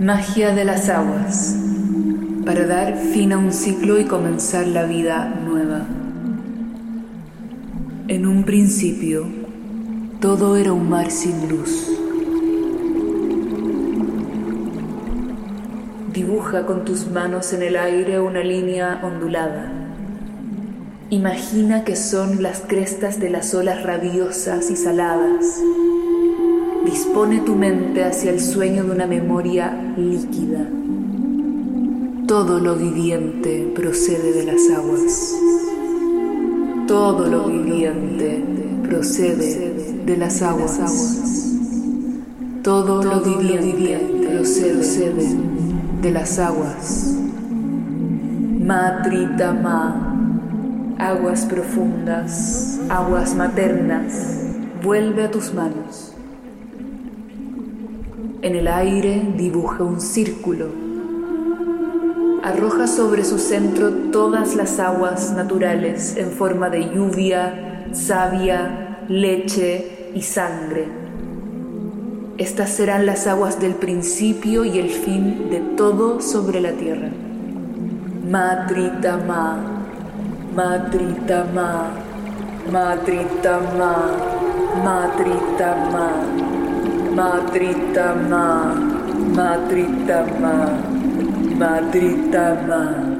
Magia de las aguas para dar fin a un ciclo y comenzar la vida nueva. En un principio, todo era un mar sin luz. Dibuja con tus manos en el aire una línea ondulada. Imagina que son las crestas de las olas rabiosas y saladas. Dispone tu mente hacia el sueño de una memoria líquida. Todo lo viviente procede de las aguas. Todo lo viviente procede de las aguas. Todo lo viviente procede de las aguas. Matritama, aguas profundas, aguas maternas, vuelve a tus manos. En el aire dibuja un círculo. Arroja sobre su centro todas las aguas naturales en forma de lluvia, savia, leche y sangre. Estas serán las aguas del principio y el fin de todo sobre la tierra. Matritama, Matritama, Matritama, Matritama. Madritama, Madritama, Madritama.